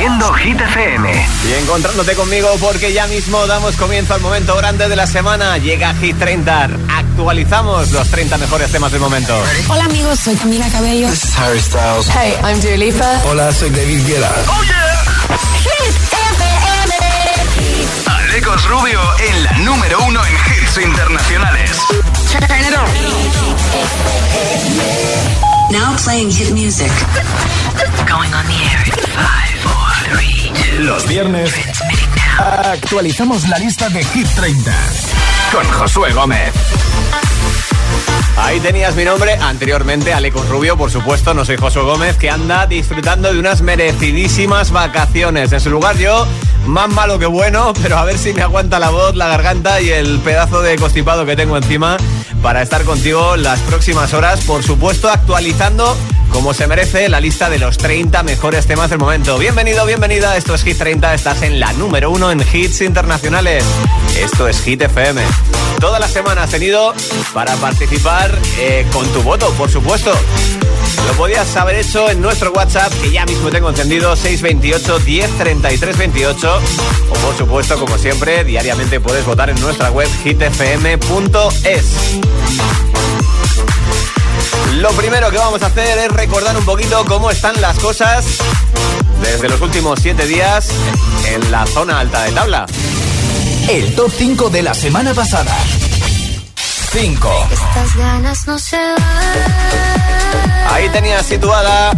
Haciendo Hit FM. Y encontrándote conmigo porque ya mismo damos comienzo al momento grande de la semana. Llega Hit 30. Actualizamos los 30 mejores temas del momento. Hola amigos, soy Camila Cabello. This is Harry Styles. Hey, I'm Dua Lipa. Hola, soy David Guetta. ¡Oh, yeah! Hit FM. Alecos Rubio en la número uno en hits internacionales. Turn it on. Now playing hit music. Going on the air in five, four, three, two. Los viernes actualizamos la lista de Hit 30 con Josué Gómez. Ahí tenías mi nombre, anteriormente Alecos Rubio, por supuesto, no soy Josué Gómez, que anda disfrutando de unas merecidísimas vacaciones. En su lugar yo, más malo que bueno, pero a ver si me aguanta la voz, la garganta y el pedazo de constipado que tengo encima para estar contigo las próximas horas, por supuesto actualizando como se merece la lista de los 30 mejores temas del momento. Bienvenido, bienvenida, esto es Hit 30, estás en la número uno en hits internacionales. Esto es Hit FM. Toda la semana has tenido para participar eh, con tu voto, por supuesto. Lo podías haber hecho en nuestro WhatsApp, que ya mismo tengo encendido, 628 10 33 28. O por supuesto, como siempre, diariamente puedes votar en nuestra web hitfm.es. Lo primero que vamos a hacer es recordar un poquito cómo están las cosas desde los últimos siete días en la zona alta de tabla. El top 5 de la semana pasada. 5. Estas ganas no se van. Ahí tenía situada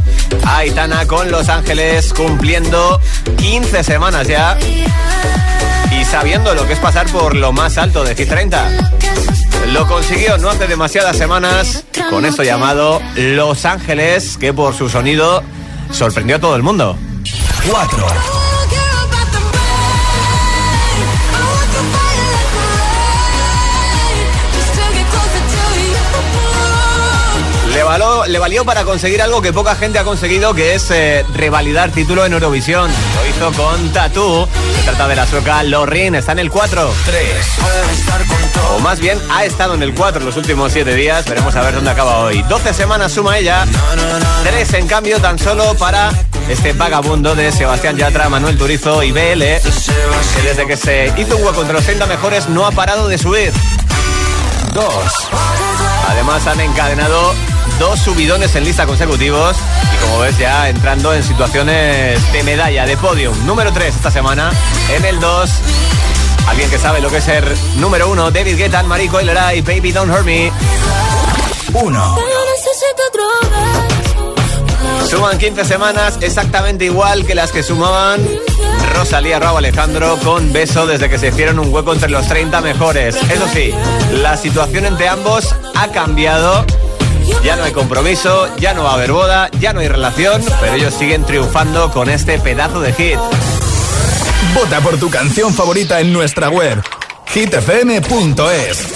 a Aitana con Los Ángeles cumpliendo 15 semanas ya y sabiendo lo que es pasar por lo más alto de Hit 30. Lo consiguió no hace demasiadas semanas con esto llamado Los Ángeles, que por su sonido sorprendió a todo el mundo. 4. Le, valió para conseguir algo que poca gente ha conseguido, que es eh, revalidar título en Eurovisión. Lo hizo con Tatú. Se trata de la sueca Lorrin, está en el 4. 3. O más bien, ha estado en el 4 los últimos 7 días. Veremos a ver dónde acaba hoy. 12 semanas suma ella. 3 en cambio tan solo para este vagabundo de Sebastián Yatra, Manuel Turizo y BL, que desde que se hizo un hueco entre los 30 mejores no ha parado de subir. 2. Además han encadenado dos subidones en lista consecutivos y como ves ya entrando en situaciones de medalla, de podium. Número 3 esta semana, en el 2, alguien que sabe lo que es ser número 1, David Guetta, Marie Coilera y Baby Don't Hurt Me. 1. Suman 15 semanas exactamente igual que las que sumaban Rosalía Raúl Alejandro con Beso desde que se hicieron un hueco entre los 30 mejores. Eso sí, la situación entre ambos ha cambiado. Ya no hay compromiso, ya no va a haber boda, ya no hay relación, pero ellos siguen triunfando con este pedazo de hit. Vota por tu canción favorita en nuestra web. hitfm.es.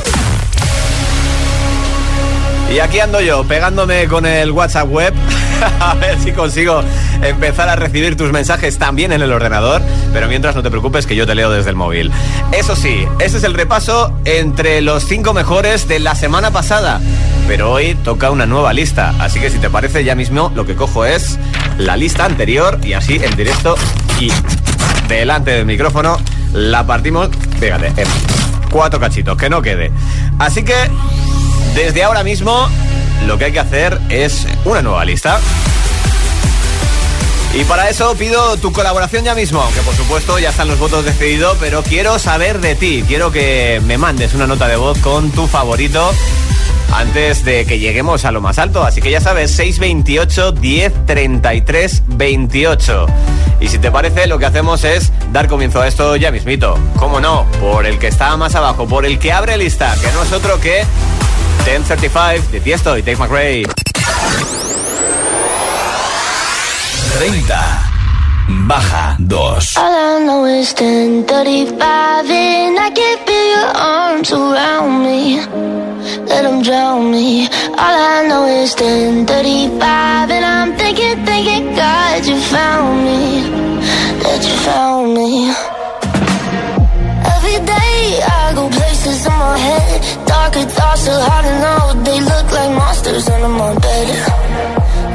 Y aquí ando yo, pegándome con el WhatsApp web, a ver si consigo empezar a recibir tus mensajes también en el ordenador, pero mientras no te preocupes que yo te leo desde el móvil. Eso sí, ese es el repaso entre los cinco mejores de la semana pasada, pero hoy toca una nueva lista, así que si te parece ya mismo lo que cojo es la lista anterior y así en directo y delante del micrófono la partimos, fíjate, en cuatro cachitos, que no quede. Así que desde ahora mismo lo que hay que hacer es una nueva lista. Y para eso pido tu colaboración ya mismo, aunque por supuesto ya están los votos decididos, pero quiero saber de ti, quiero que me mandes una nota de voz con tu favorito antes de que lleguemos a lo más alto. Así que ya sabes, 628 10 33 28. Y si te parece, lo que hacemos es dar comienzo a esto ya mismito. ¿Cómo no? Por el que está más abajo, por el que abre lista, que no es otro que 1035 de Tiesto y Dave McRae. 30. Baja 2. All I know is 10:35 and I can feel your arms around me. let them drown me All I know is 10:35, and I'm thinking, thinking, God, you found me, that you found me. Every day I go places in my head, darker thoughts are hard to know. They look like monsters under my bed.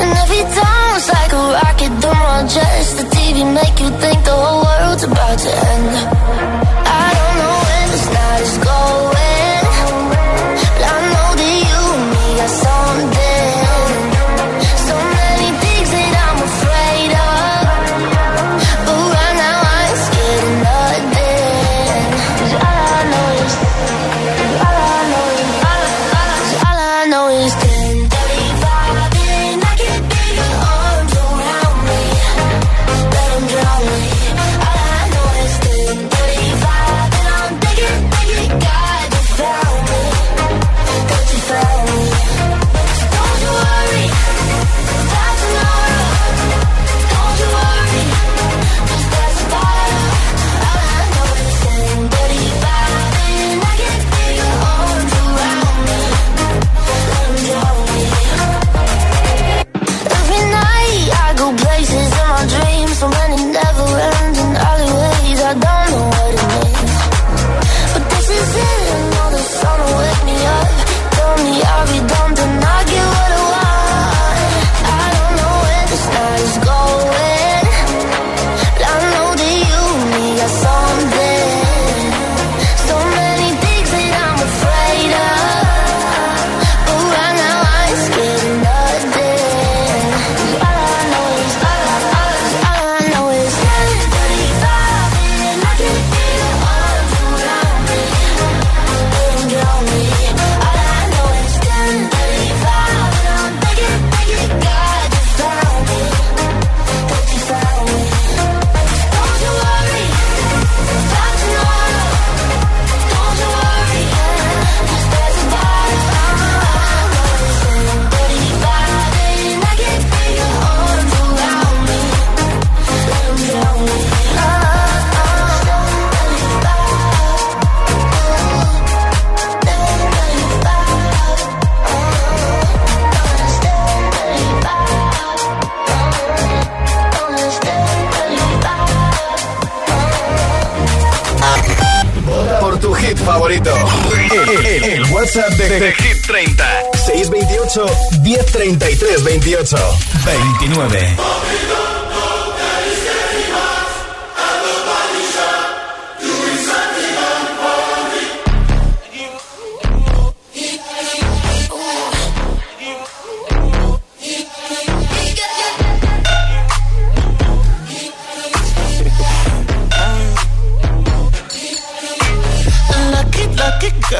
And every time it's like a rocket through my chest. The TV make you think the whole world's about to end.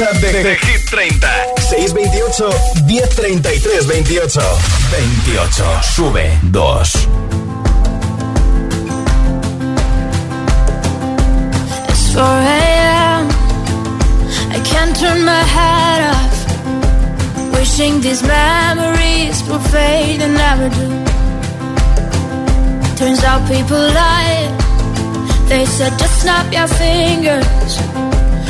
WhatsApp de, Hit 30. 628 1033 28. 28. Sube 2. It's 4 a.m. I can't turn my head off. Wishing these memories will fade and never do. Turns out people lie. They said just snap your fingers.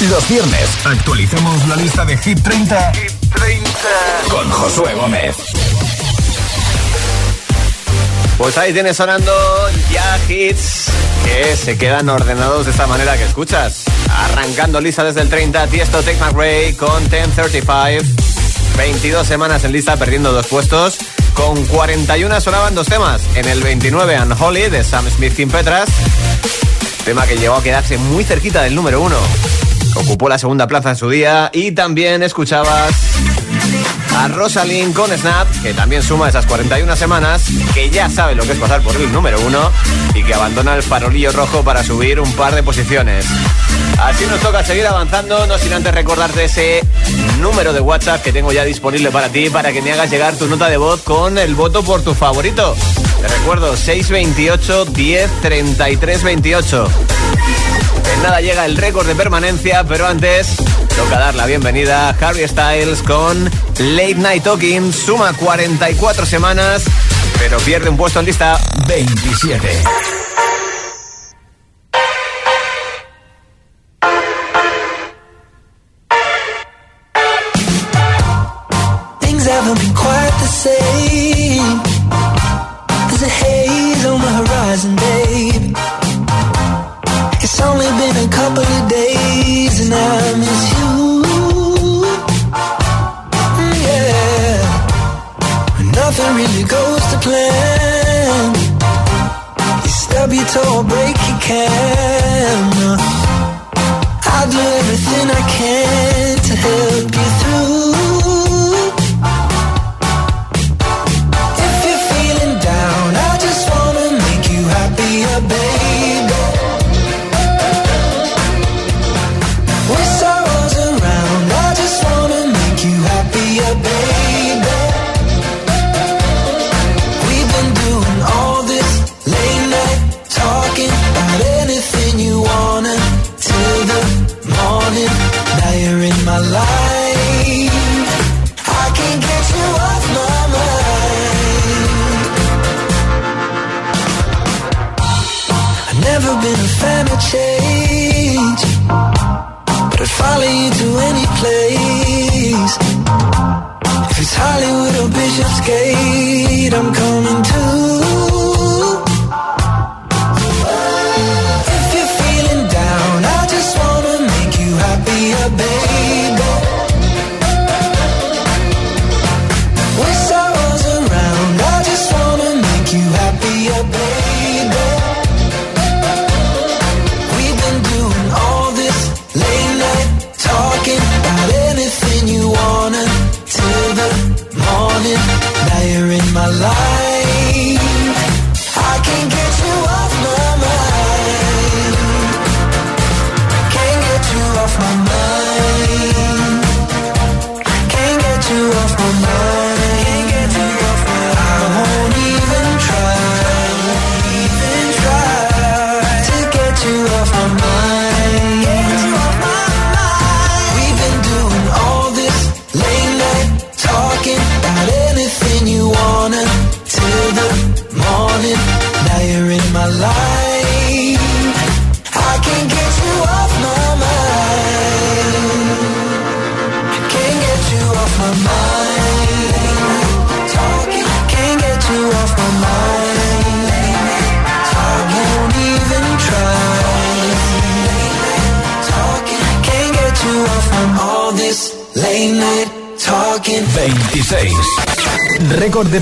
Los viernes actualizamos la lista de Hit 30, con Josué Gómez. Pues ahí tienes sonando ya hits que se quedan ordenados de esta manera que escuchas. Arrancando lista desde el 30, Tiesto Take McRae con 1035. 22 semanas en lista, perdiendo dos puestos. Con 41 sonaban dos temas. En el 29, Unholy de Sam Smith Kim Petras. Tema que llegó a quedarse muy cerquita del número uno. Ocupó la segunda plaza en su día. Y también escuchabas a Rosalind con Snap, que también suma esas 41 semanas, que ya sabe lo que es pasar por el número uno y que abandona el farolillo rojo para subir un par de posiciones. Así nos toca seguir avanzando, no sin antes recordarte ese número de WhatsApp que tengo ya disponible para ti, para que me hagas llegar tu nota de voz con el voto por tu favorito. Te recuerdo, 628 10 33 28. En nada llega el récord de permanencia, pero antes toca dar la bienvenida a Harry Styles con Late Night Talking. Suma 44 semanas, pero pierde un puesto en lista 27.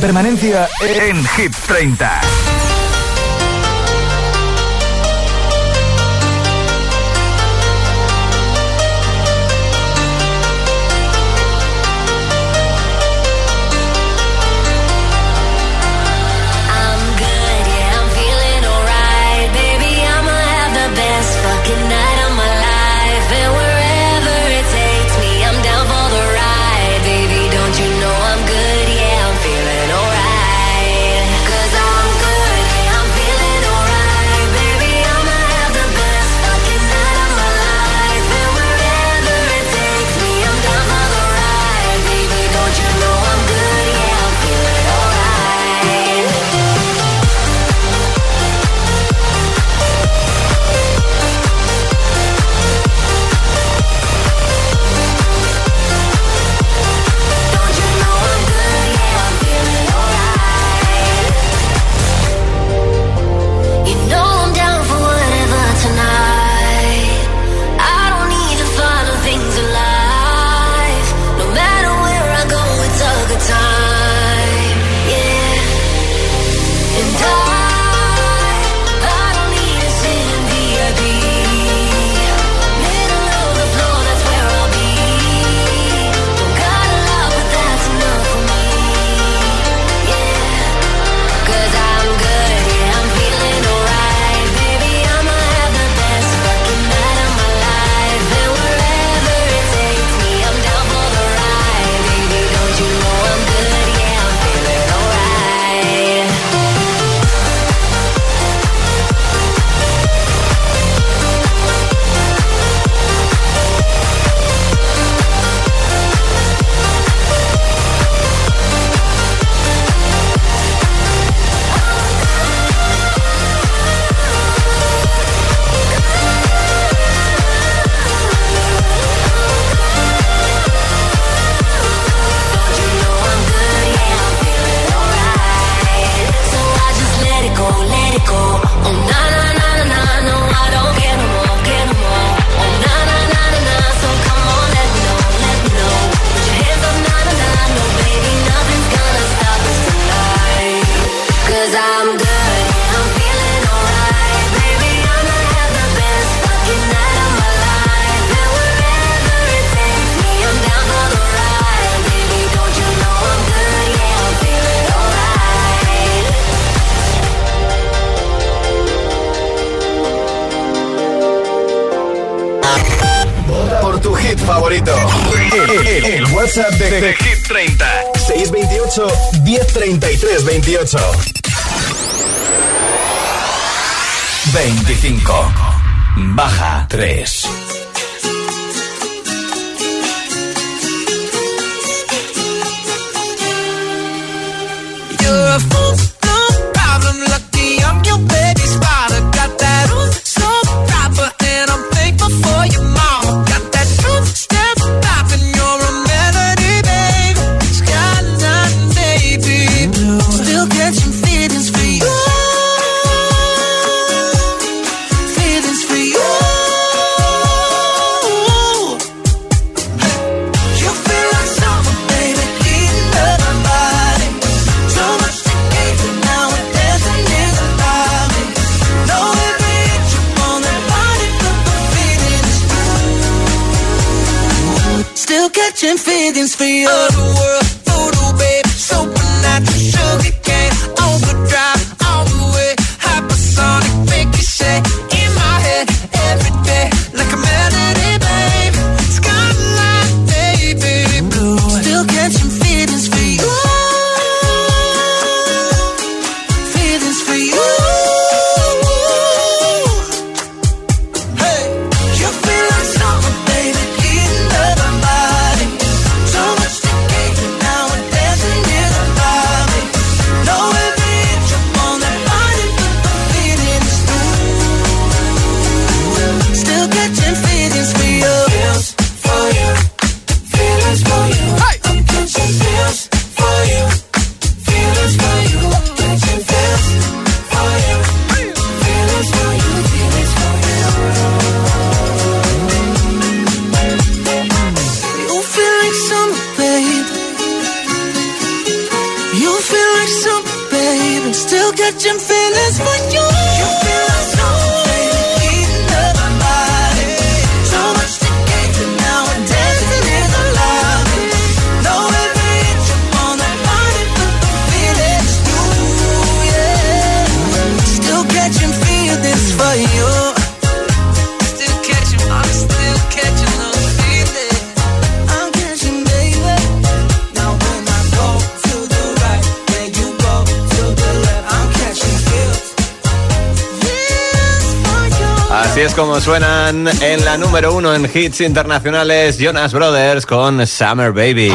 Permanencia en Hit 30. 25. Baja 3. En la número uno en hits internacionales Jonas Brothers con Summer Baby.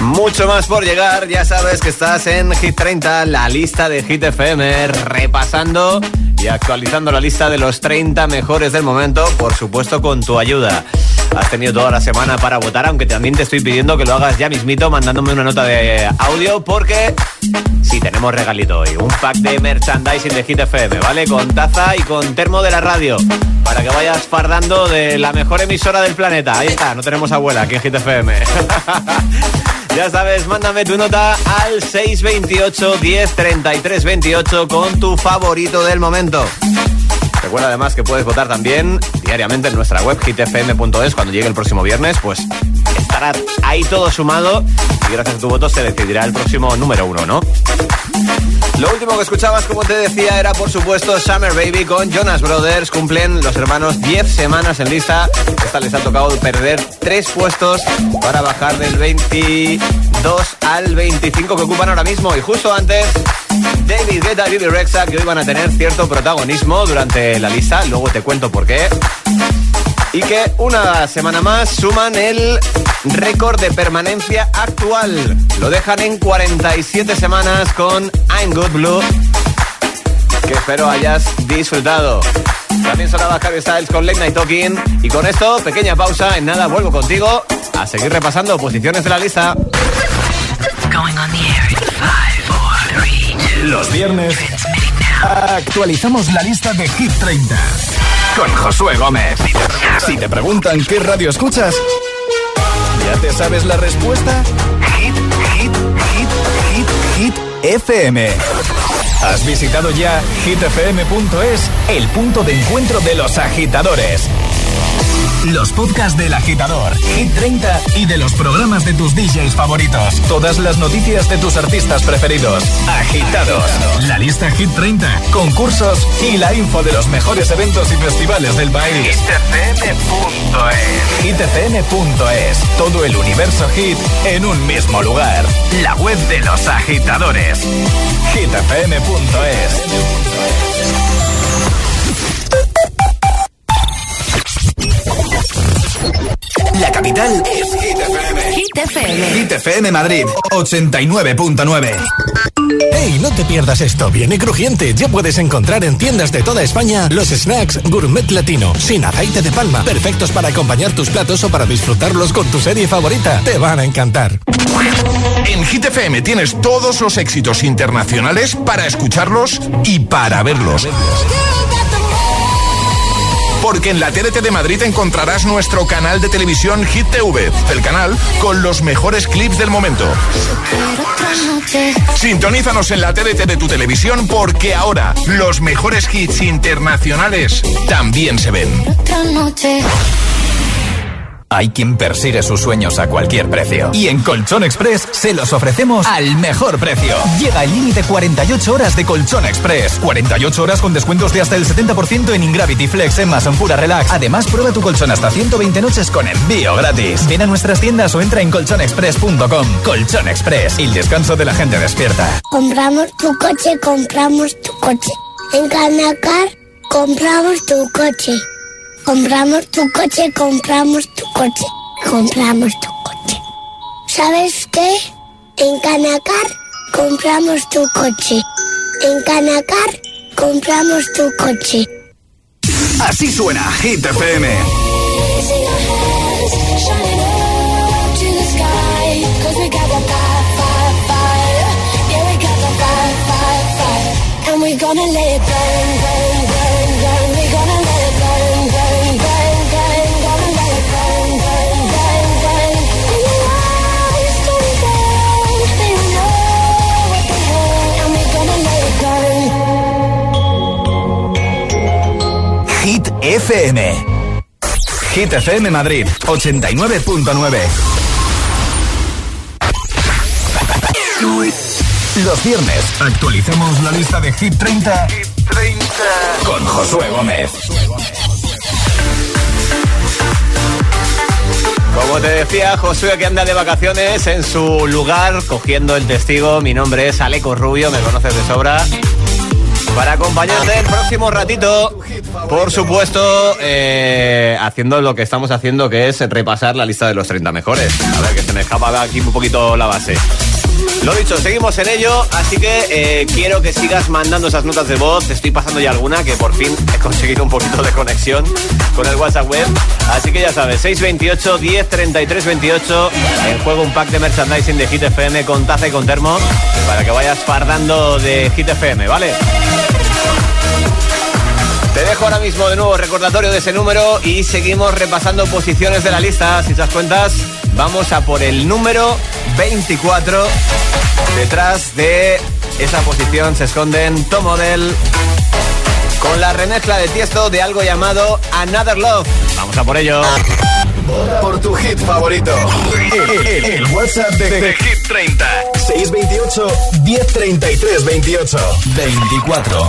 Mucho más por llegar, ya sabes que estás en Hit 30, la lista de Hit FM, repasando y actualizando la lista de los 30 mejores del momento, por supuesto con tu ayuda. Has tenido toda la semana para votar, aunque también te estoy pidiendo que lo hagas ya mismito mandándome una nota de audio porque sí, tenemos regalito hoy, un pack de merchandising de Hit FM, ¿vale? Con taza y con termo de la radio, para que vayas fardando de la mejor emisora del planeta. Ahí está, no tenemos abuela aquí en Hit FM. Ya sabes, mándame tu nota al 628 10 33 28 con tu favorito del momento. Recuerda además que puedes votar también diariamente en nuestra web hitfm.es cuando llegue el próximo viernes, pues estará ahí todo sumado y gracias a tu voto se decidirá el próximo número uno, ¿no? Lo último que escuchabas, como te decía, era por supuesto Summer Baby con Jonas Brothers. Cumplen los hermanos 10 semanas en lista. Esta les ha tocado perder 3 puestos para bajar del 22 al 25 que ocupan ahora mismo. Y justo antes, David Guetta y Bibi Rexa, que hoy van a tener cierto protagonismo durante la lista. Luego te cuento por qué. Y que una semana más suman el récord de permanencia actual. Lo dejan en 47 semanas con I'm Good Blue. Que espero hayas disfrutado. También sonaba Harry Styles con Late Night Talking. Y con esto, pequeña pausa. En nada, vuelvo contigo a seguir repasando posiciones de la lista. Los viernes actualizamos la lista de Hit 30 con Josué Gómez. Si te preguntan qué radio escuchas, ¿ya te sabes la respuesta? Hit, hit, hit, hit, hit, FM. ¿Has visitado ya hitfm.es, el punto de encuentro de los agitadores? Los podcasts del agitador, Hit 30 y de los programas de tus DJs favoritos. Todas las noticias de tus artistas preferidos. Agitados. La lista Hit 30, concursos y la info de los mejores eventos y festivales del país. hitfm.es. hitfm.es. Todo el universo hit en un mismo lugar. La web de los agitadores. hitfm.es. capital es Hit FM. Hit FM. Hit FM Madrid 89.9. ¡Hey! No te pierdas esto, viene crujiente. Ya puedes encontrar en tiendas de toda España los snacks gourmet latino, sin aceite de palma, perfectos para acompañar tus platos o para disfrutarlos con tu serie favorita. Te van a encantar. En Hit FM tienes todos los éxitos internacionales para escucharlos y para verlos. Porque en la TDT de Madrid encontrarás nuestro canal de televisión Hit TV, el canal con los mejores clips del momento. Sintonízanos en la TDT de tu televisión porque ahora los mejores hits internacionales también se ven. Hay quien persigue sus sueños a cualquier precio. Y en Colchón Express se los ofrecemos al mejor precio. Llega el límite 48 horas de Colchón Express. 48 horas con descuentos de hasta el 70% en Ingravity Flex, en Mason Pura Relax. Además, prueba tu colchón hasta 120 noches con envío gratis. Ven a nuestras tiendas o entra en colchonexpress.com. Colchón Express, el descanso de la gente despierta. Compramos tu coche, compramos tu coche. En Canacar, compramos tu coche. Compramos tu coche, compramos tu coche, compramos tu coche. ¿Sabes qué? En Canacar compramos tu coche. En Canacar compramos tu coche. Así suena Hit FM. And we're gonna let it burn, burn, burn, FM. Hit FM Madrid 89.9. Los viernes actualizamos la lista de Hit 30, con Josué Gómez. Como te decía, Josué que anda de vacaciones en su lugar, cogiendo el testigo. Mi nombre es Aleco Rubio, me conoces de sobra. Para acompañarte el próximo ratito, por supuesto, eh, haciendo lo que estamos haciendo, que es repasar la lista de los 30 mejores. A ver, que se me escapa aquí un poquito la base. Lo dicho, seguimos en ello, así que eh, quiero que sigas mandando esas notas de voz. Estoy pasando ya alguna, que por fin he conseguido un poquito de conexión con el WhatsApp web. Así que ya sabes, 628 10 33 28. En juego un pack de merchandising de Hit FM con taza y con termo para que vayas fardando de Hit FM, ¿vale? Te dejo ahora mismo de nuevo recordatorio de ese número y seguimos repasando posiciones de la lista. Si te das cuentas, vamos a por el número 24. Detrás de esa posición se esconden Tom Model con la remezcla de Tiesto de algo llamado Another Love. Vamos a por ello. Por tu hit favorito. El, el- el WhatsApp de, de Hit 30. 628 1033 28 24.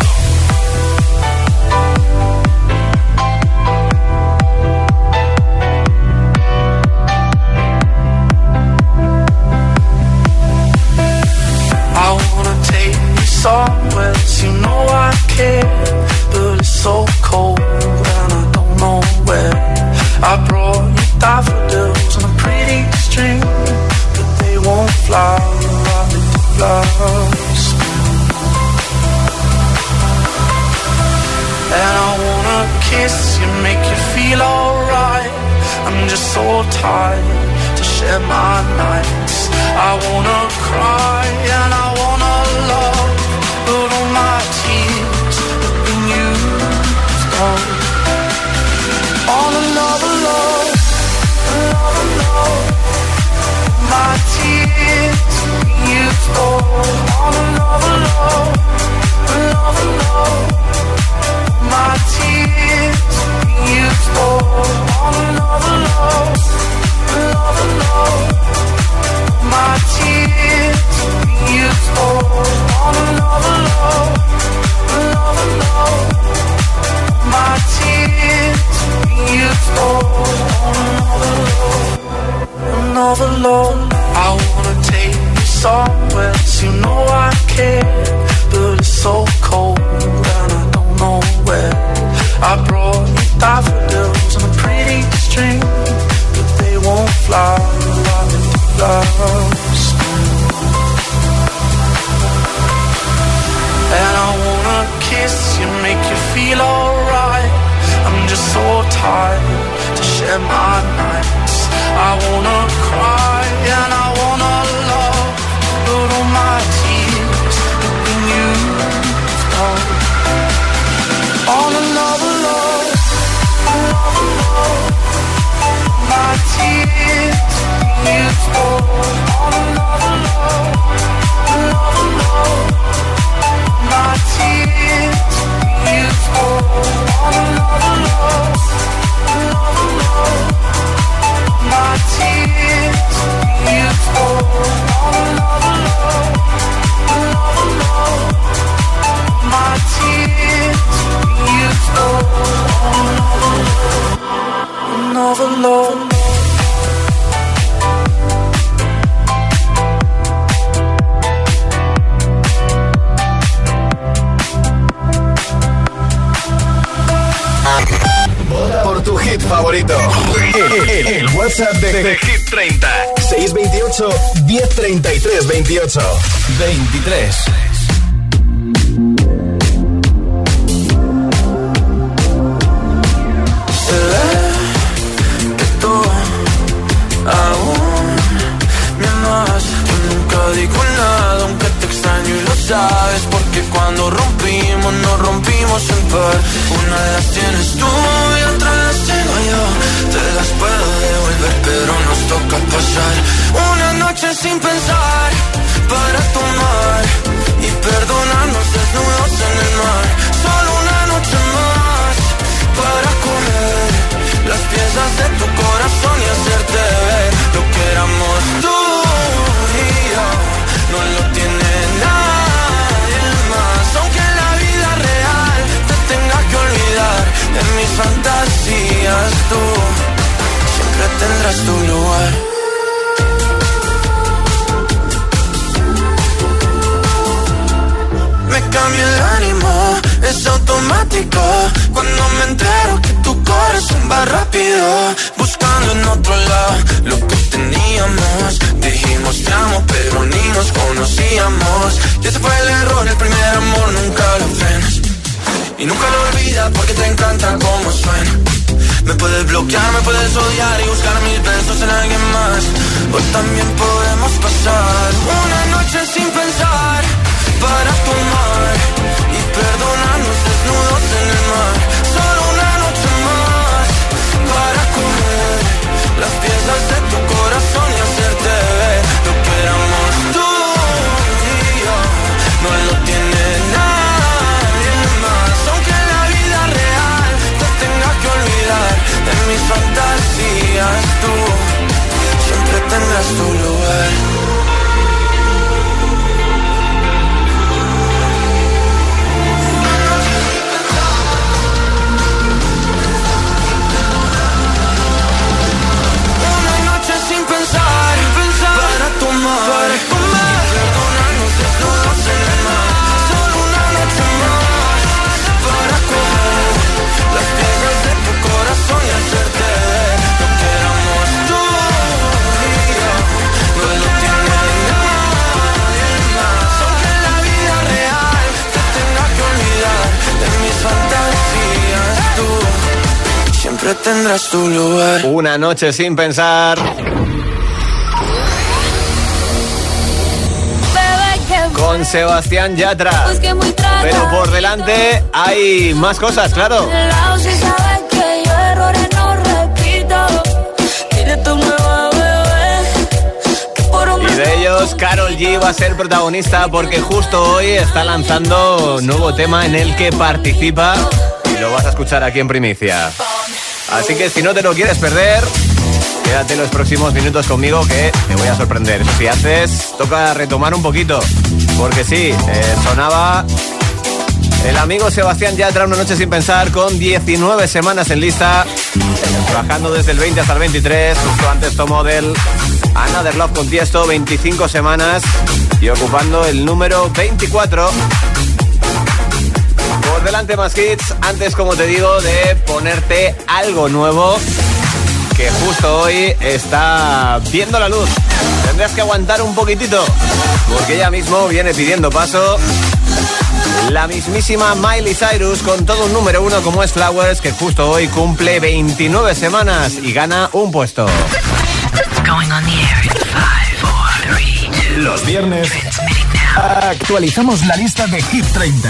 De, Hit 30. 628 1033 28 23. Cuando me entero que tu corazón va rápido Buscando en otro lado lo que teníamos. Dijimos te amo pero ni nos conocíamos Y ese fue el error, el primer amor nunca lo frenas Y nunca lo olvidas porque te encanta como suena. Me puedes bloquear, me puedes odiar y buscar mis besos en alguien más. O también podemos pasar una noche sin pensar para tomar en el mar. Solo una noche más para comer las piezas de tu corazón y hacerte ver lo que éramos tú y yo. No lo tiene nadie más, aunque en la vida real te tenga que olvidar de mis fantasías tú. Siempre tendrás tu lugar. Siempre tendrás tu lugar Una noche sin pensar con Sebastián Yatra. Pero por delante hay más cosas, claro. Y de ellos, Carol G va a ser protagonista porque justo hoy está lanzando un nuevo tema en el que participa y lo vas a escuchar aquí en primicia. Así que si no te lo quieres perder, Quédate los próximos minutos conmigo que te voy a sorprender. Si haces, toca retomar un poquito. Porque sí, eh, sonaba el amigo Sebastián Yatra una noche sin pensar con 19 semanas en lista, trabajando desde el 20 hasta el 23, justo antes tomó del Another Love con Tiesto, 25 semanas y ocupando el número 24. Delante más hits, antes como te digo de ponerte algo nuevo que justo hoy está viendo la luz. Tendrás que aguantar un poquitito, porque ella mismo viene pidiendo paso. La mismísima Miley Cyrus con todo un número uno como es Flowers, que justo hoy cumple 29 semanas y gana un puesto. Los viernes actualizamos la lista de Hit 30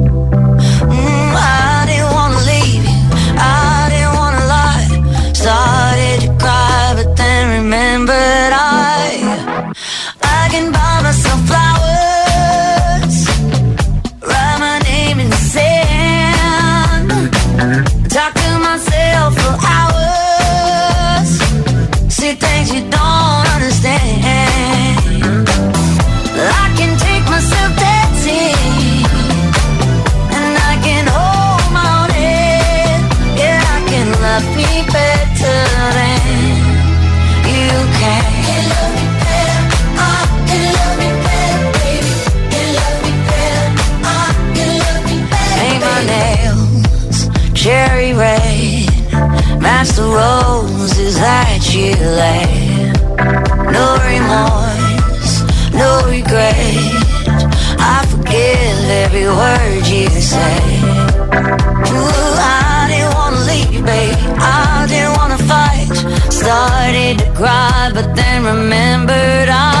that's the roses that you lay. No remorse, no regret. I forgive every word you say. Ooh, I didn't wanna leave, babe. I didn't wanna fight. Started to cry, but then remembered I.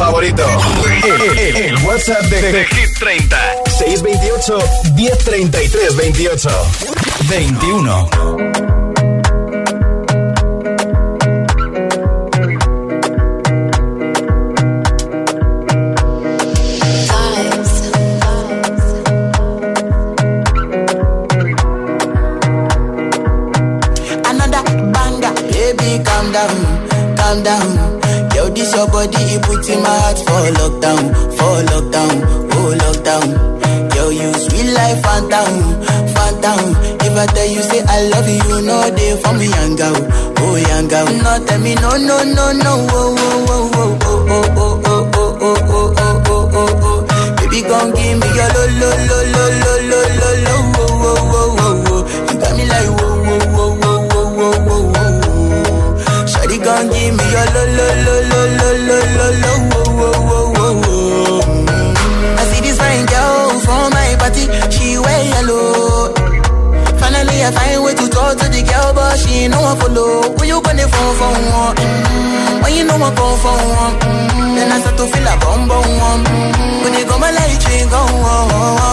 favorito. El, el, el, WhatsApp de, de Hit 30. 628 1033 28 21. If I tell you say I love you, no day for me yanga oh, oh yanga oh. No tell me no no no no oh oh oh oh oh oh oh oh oh oh. Baby gon' give me your lo lo lo lo lo lo lo lo oh oh oh oh oh. You got me like oh oh oh oh oh oh oh oh oh. Shawty gon' give me your lo lo lo lo lo lo lo lo oh oh oh oh oh. I see this fine girl from my party, she wear yellow. me a find way to talk to the girl, but she ain't no one follow. When you gonna phone for one? Mm-hmm. When you know I phone for one? Mm-hmm. Then I start to feel a bum bum one. Mm-hmm. When they go my light, you go. Oh, oh,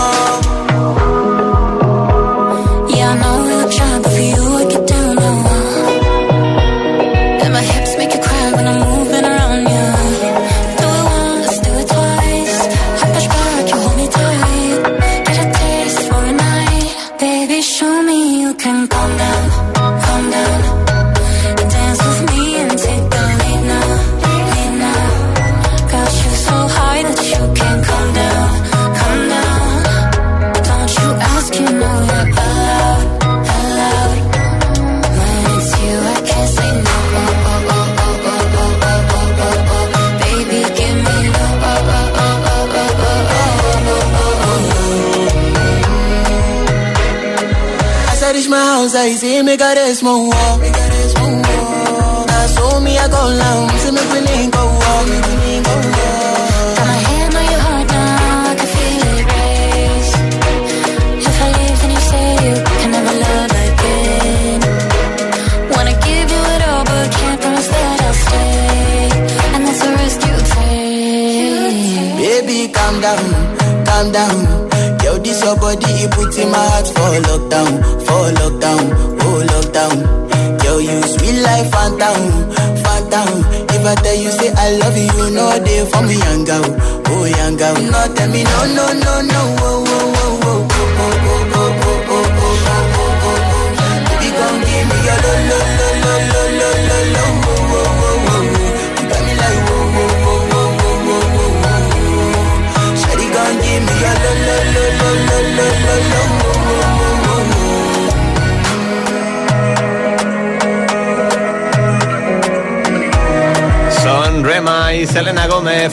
oh. that is my world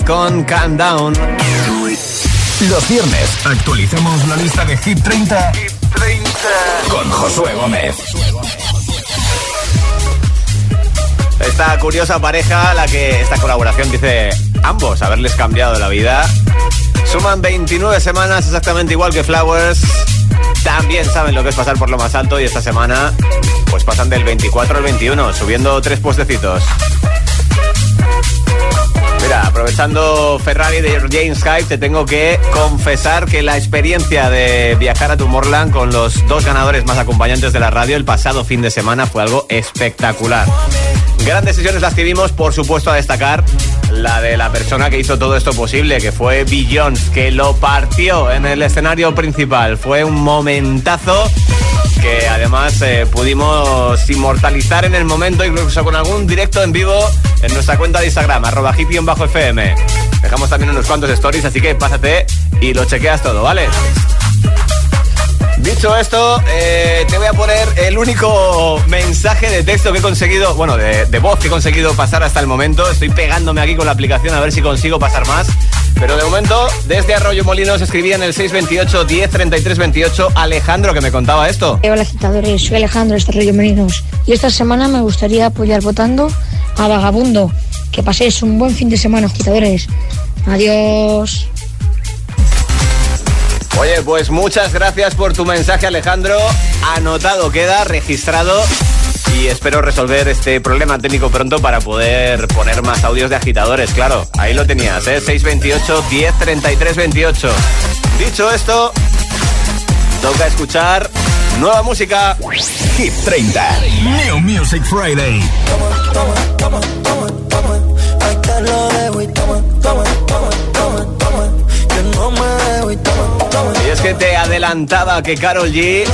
Con Calm Down. Los viernes actualizamos la lista de Hit 30, Hit 30. con Josué Gómez. Esta curiosa pareja, la que esta colaboración dice ambos haberles cambiado la vida, suman 29 semanas exactamente igual que Flowers. También saben lo que es pasar por lo más alto y esta semana pues pasan del 24 al 21, subiendo tres puestecitos. Mira, aprovechando Ferrari de James Hype, te tengo que confesar que la experiencia de viajar a Tomorrowland con los dos ganadores más acompañantes de la radio el pasado fin de semana fue algo espectacular. Grandes sesiones las que vimos, por supuesto, a destacar la de la persona que hizo todo esto posible, que fue Billions, que lo partió en el escenario principal. Fue un momentazo que además eh, pudimos inmortalizar en el momento, incluso con algún directo en vivo en nuestra cuenta de Instagram, arroba bajo fm Dejamos también unos cuantos stories, así que pásate y lo chequeas todo, ¿vale? Dicho esto, eh, te voy a poner el único mensaje de texto que he conseguido, bueno, de, voz que he conseguido pasar hasta el momento. Estoy pegándome aquí con la aplicación a ver si consigo pasar más. Pero de momento, desde Arroyo Molinos escribía en el 628 10 28 Alejandro que me contaba esto. Hola citadores, soy Alejandro de Arroyo Molinos y esta semana me gustaría apoyar votando a Vagabundo. Que paséis un buen fin de semana, agitadores. Adiós. Oye, pues muchas gracias por tu mensaje, Alejandro. Anotado queda, registrado. Y espero resolver este problema técnico pronto para poder poner más audios de agitadores. Claro, ahí lo tenías, ¿eh? 628 10 33 28. Dicho esto, toca escuchar nueva música. Hit 30. New Music Friday. Y es que te adelantaba que Carol G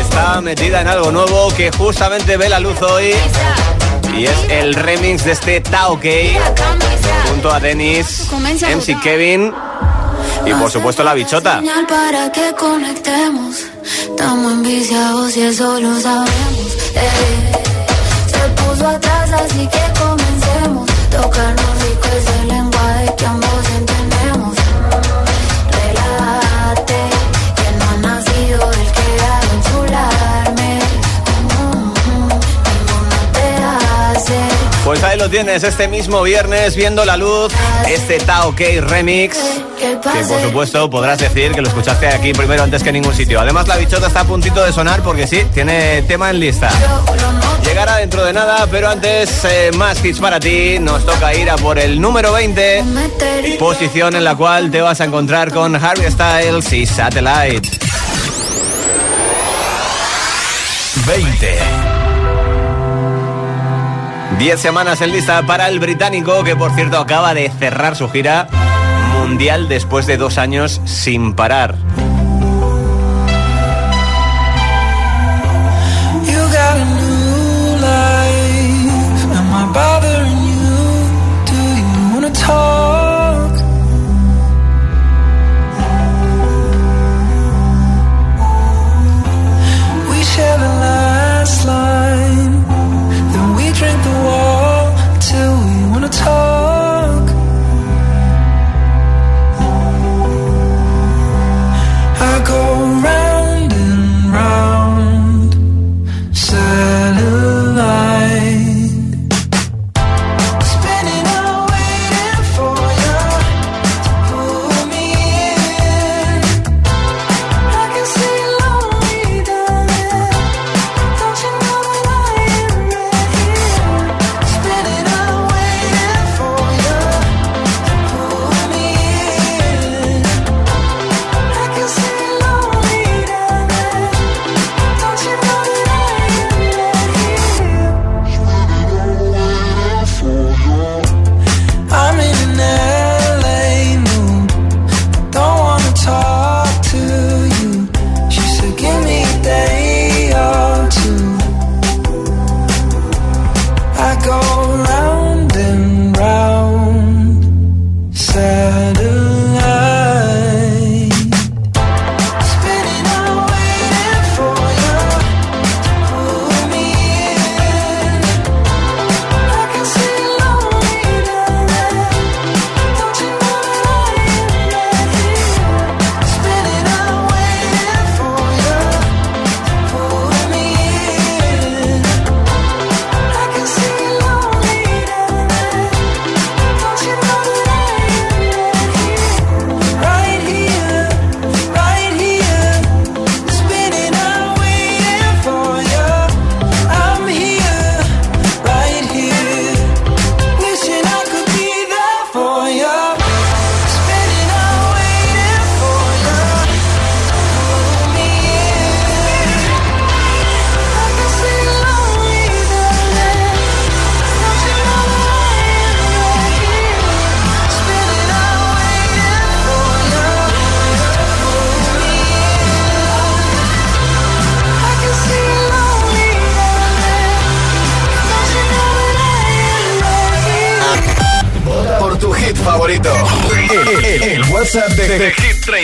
está metida en algo nuevo que justamente ve la luz hoy. Y es el remix de este Tao junto a Dennis, MC Kevin y por supuesto la bichota. para que conectemos. Estamos enviciados y eso lo sabemos. Eh, se puso atrás, así que comencemos. Tocarnos rico Pues ahí lo tienes, este mismo viernes, viendo la luz, este Tao Remix, que por supuesto podrás decir que lo escuchaste aquí primero antes que en ningún sitio. Además la bichota está a puntito de sonar porque sí, tiene tema en lista. Llegará dentro de nada, pero antes eh, más hits para ti, nos toca ir a por el número 20, posición en la cual te vas a encontrar con Harry Styles y Satellite. 20. Diez semanas en lista para el británico, que por cierto acaba de cerrar su gira mundial después de dos años sin parar.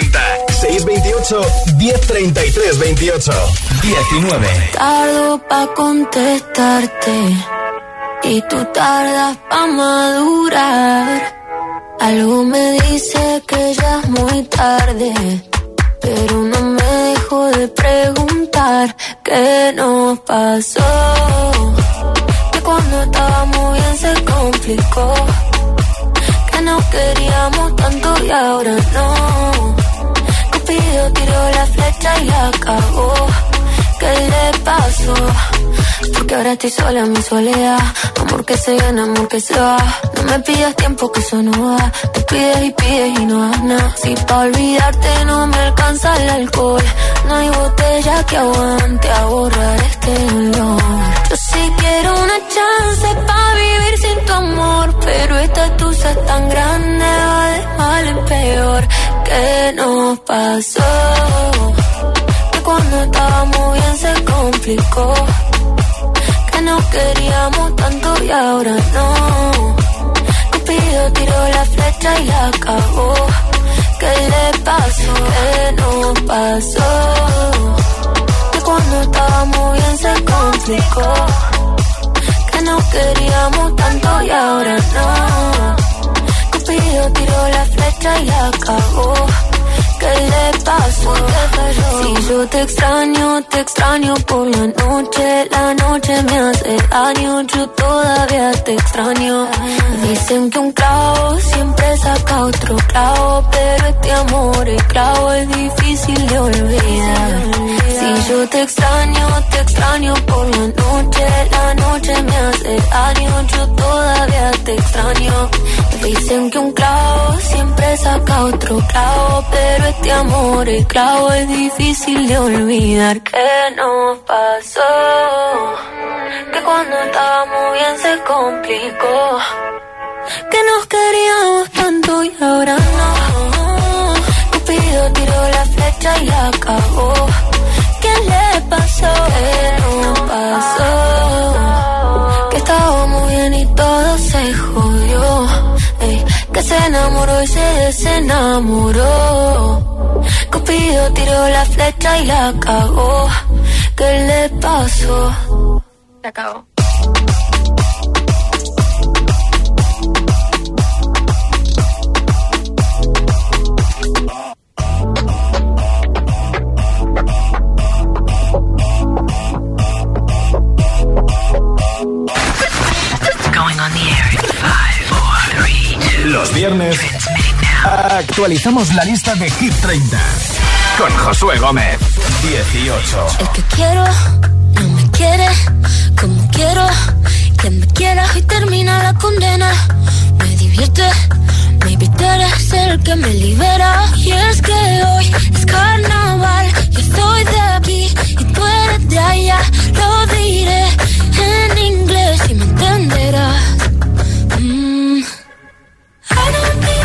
60 628 1033 28 19 Tardo pa' contestarte y tú tardas pa' madurar. Algo me dice que ya es muy tarde, pero no me dejo de preguntar qué nos pasó. Que cuando estábamos bien se complicó, que no queríamos tanto y ahora no Cupido tiró la flecha y acabó. ¿Qué le pasó? Porque ahora estoy sola en mi soledad. Amor que se gana, amor que se va. No me pidas tiempo que eso no va. Te pides y pides y no das nada. Si pa' olvidarte no me alcanza el alcohol. No hay botella que aguante a borrar este dolor. Yo sí quiero una chance pa' vivir sin tu amor. Pero esta tusa es tan grande, va de mal en peor. ¿Qué nos pasó? Que cuando estábamos bien se complicó que no queríamos tanto y ahora no. Cupido tiró la flecha y la acabó. ¿Qué le pasó? ¿Qué nos pasó? Que cuando estábamos bien se complicó. Que no queríamos tanto y ahora no. Cupido la flecha y acabó. ¿Qué le pasó? Si yo te extraño, te extraño por la noche. La noche me hace daño, yo todavía te extraño. Dicen que un clavo siempre saca otro clavo, pero este amor, el clavo es difícil de olvidar. Si yo te extraño, te extraño por la noche. La noche me hace daño, yo todavía te extraño. Dicen que un clavo siempre saca otro clavo, pero este amor, el clavo es difícil de olvidar. ¿Qué nos pasó? Que cuando estábamos bien se complicó. Que nos queríamos tanto y ahora no. Cupido tiró la flecha y acabó. ¿Qué le pasó? ¿Qué nos pasó? Se enamoró y se desenamoró. Cupido tiró la flecha y la cagó. ¿Qué le pasó? Se acabó. Los viernes actualizamos la lista de Hit 30 con Josué Gómez. 18. El que quiero no me quiere como quiero que me quiera y termina la condena. Me divierte, maybe tú eres el que me libera. Y es que hoy es carnaval, yo soy de aquí y tú eres de allá. Lo diré en inglés y me entenderás. Mm. I don't need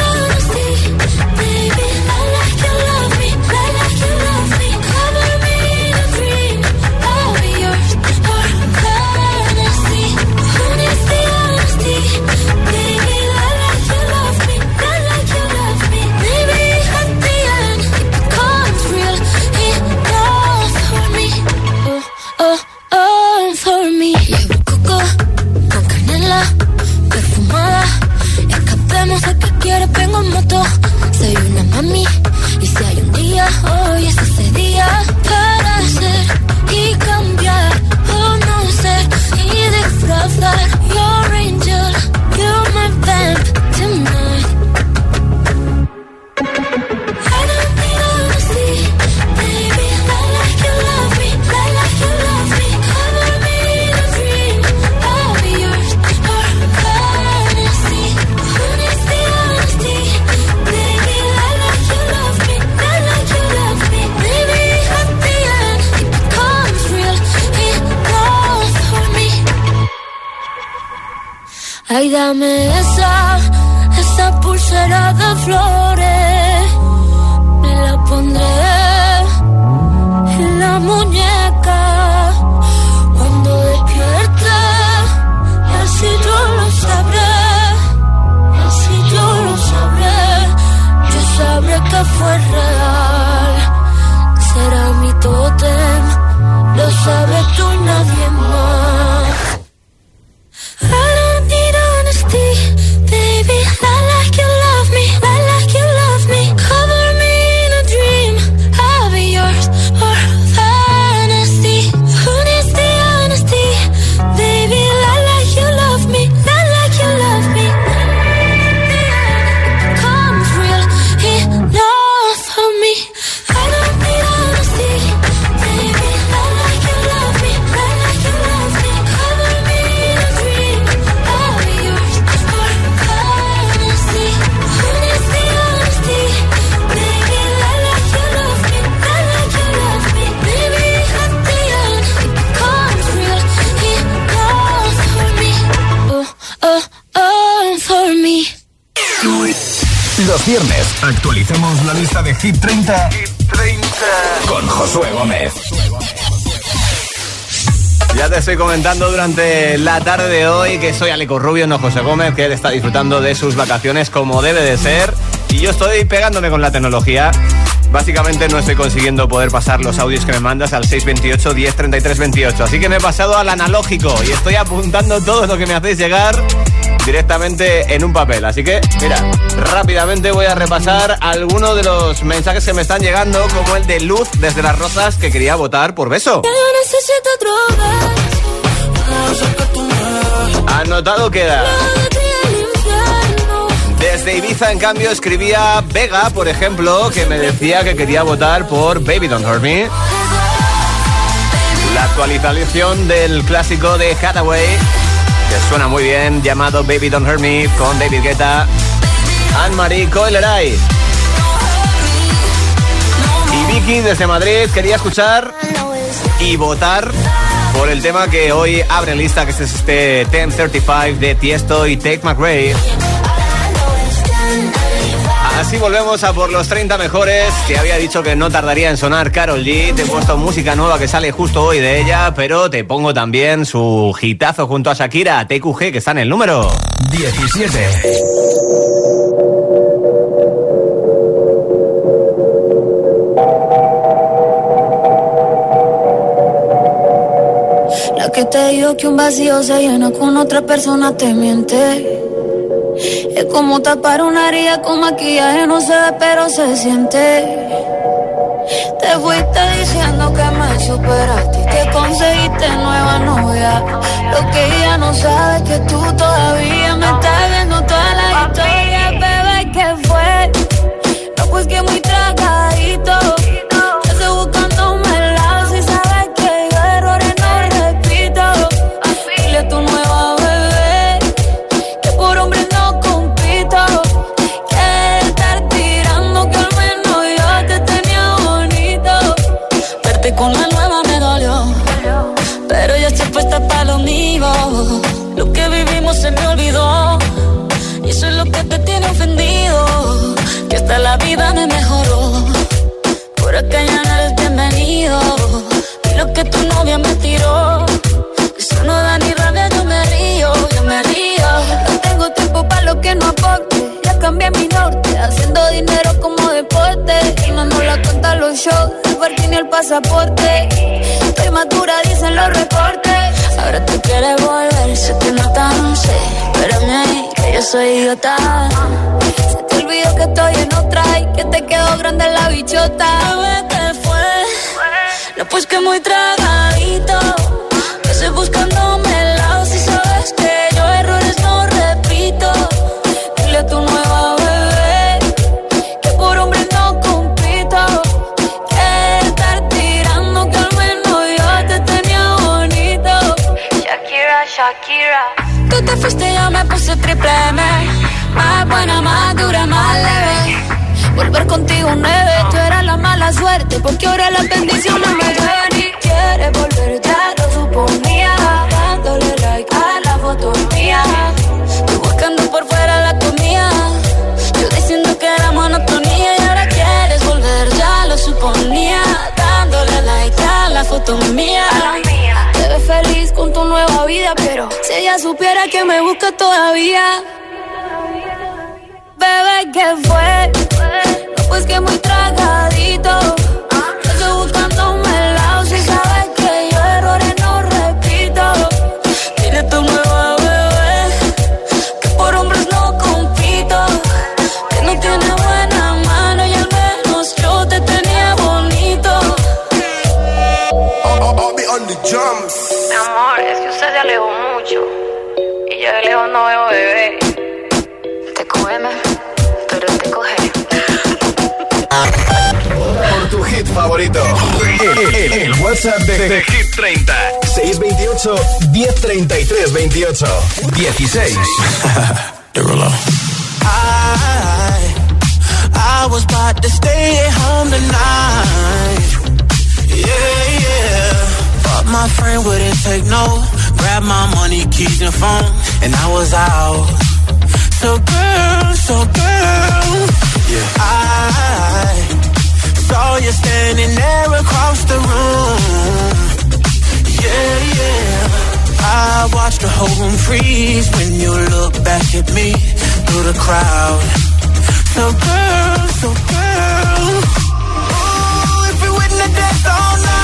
Los viernes actualicemos la lista de Hit 30, con Josué Gómez. Ya te estoy comentando durante la tarde de hoy que soy Aleco Rubio, no José Gómez, que él está disfrutando de sus vacaciones como debe de ser. Y yo estoy pegándome con la tecnología. Básicamente no estoy consiguiendo poder pasar los audios que me mandas al 628 10 33 28. Así que me he pasado al analógico y estoy apuntando todo lo que me hacéis llegar directamente en un papel. Así que, mira, rápidamente voy a repasar algunos de los mensajes que me están llegando, como el de Luz desde las Rosas que quería votar por beso. Anotado queda. Desde Ibiza, en cambio, escribía Vega, por ejemplo, que me decía que quería votar por Baby Don't Hurt Me. La actualización del clásico de Hathaway, que suena muy bien, llamado Baby Don't Hurt Me, con David Guetta, Anne-Marie Coileray. Y Vicky, desde Madrid, quería escuchar y votar por el tema que hoy abre lista, que es este 1035 de Tiesto y Take McRae. Así volvemos a por los 30 mejores. Te había dicho que no tardaría en sonar Carol G. Te he puesto música nueva que sale justo hoy de ella, pero te pongo también su hitazo junto a Shakira, TQG, que está en el número 17. La que te dijo que un vacío se llena con otra persona te miente. Es como tapar una herida con maquillaje, no se ve, pero se siente. Te fuiste diciendo que me superaste y que conseguiste nueva novia. Lo que ella no sabe es que tú todavía el parking ni el pasaporte. Estoy madura, dicen los reportes. Ahora tú quieres volver, sé que no tan sé. Espérame ahí, que yo soy idiota. Se te olvidó que estoy en otra y que te quedó grande la bichota. Bebé, ¿qué fue? No, pues que muy tragadito. Que estoy buscándome Shakira. Tú te fuiste yo me puse triple M. Más buena, más dura, más leve. Volver contigo nueve, tú eras la mala suerte, porque ahora las bendiciones me llueven y quieres volver, ya lo suponía, dándole like a la foto mía, tú buscando por fuera la comida, yo diciendo que era monotonía y ahora quieres volver, ya lo suponía, dándole like a la foto mía. Pero si ella supiera que me busca todavía. Bebé, ¿qué fue? No, pues que muy tragadito. De no veo bebé. Te come, pero te coge. Por tu hit favorito. El, el- el WhatsApp de, de Hit 30. 628 1033 28 16. I, I was about to stay at home tonight. Yeah, yeah. But my friend wouldn't take no. Grab my money, keys, and phone, and I was out. So girl, so girl, yeah. I saw you standing there across the room. Yeah, yeah. I watched the whole room freeze when you look back at me through the crowd. So girl, so girl. Ooh, if we wouldn't have danced all night.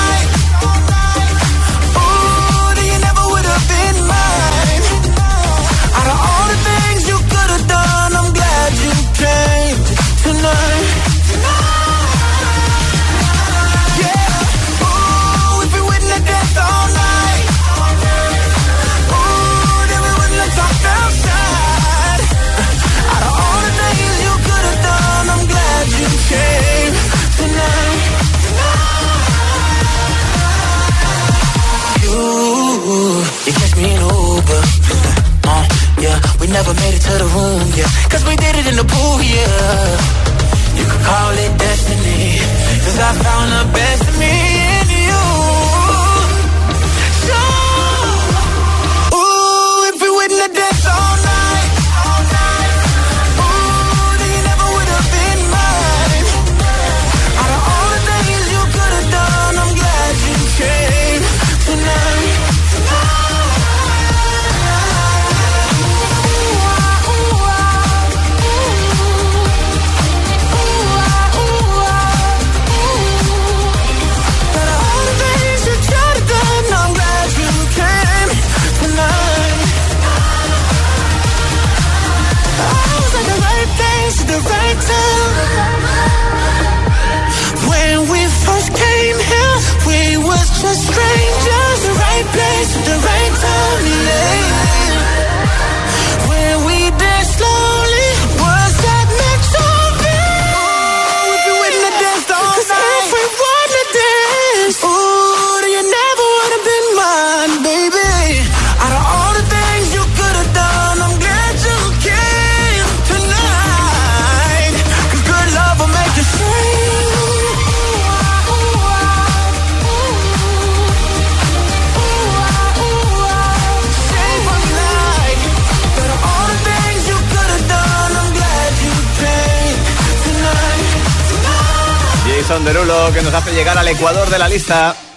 Never made it to the room, yeah. Cause we did it in the pool, yeah. You could call it destiny. Cause I found the best of me tonight. Jason Derulo que nos hace llegar al ecuador de la lista.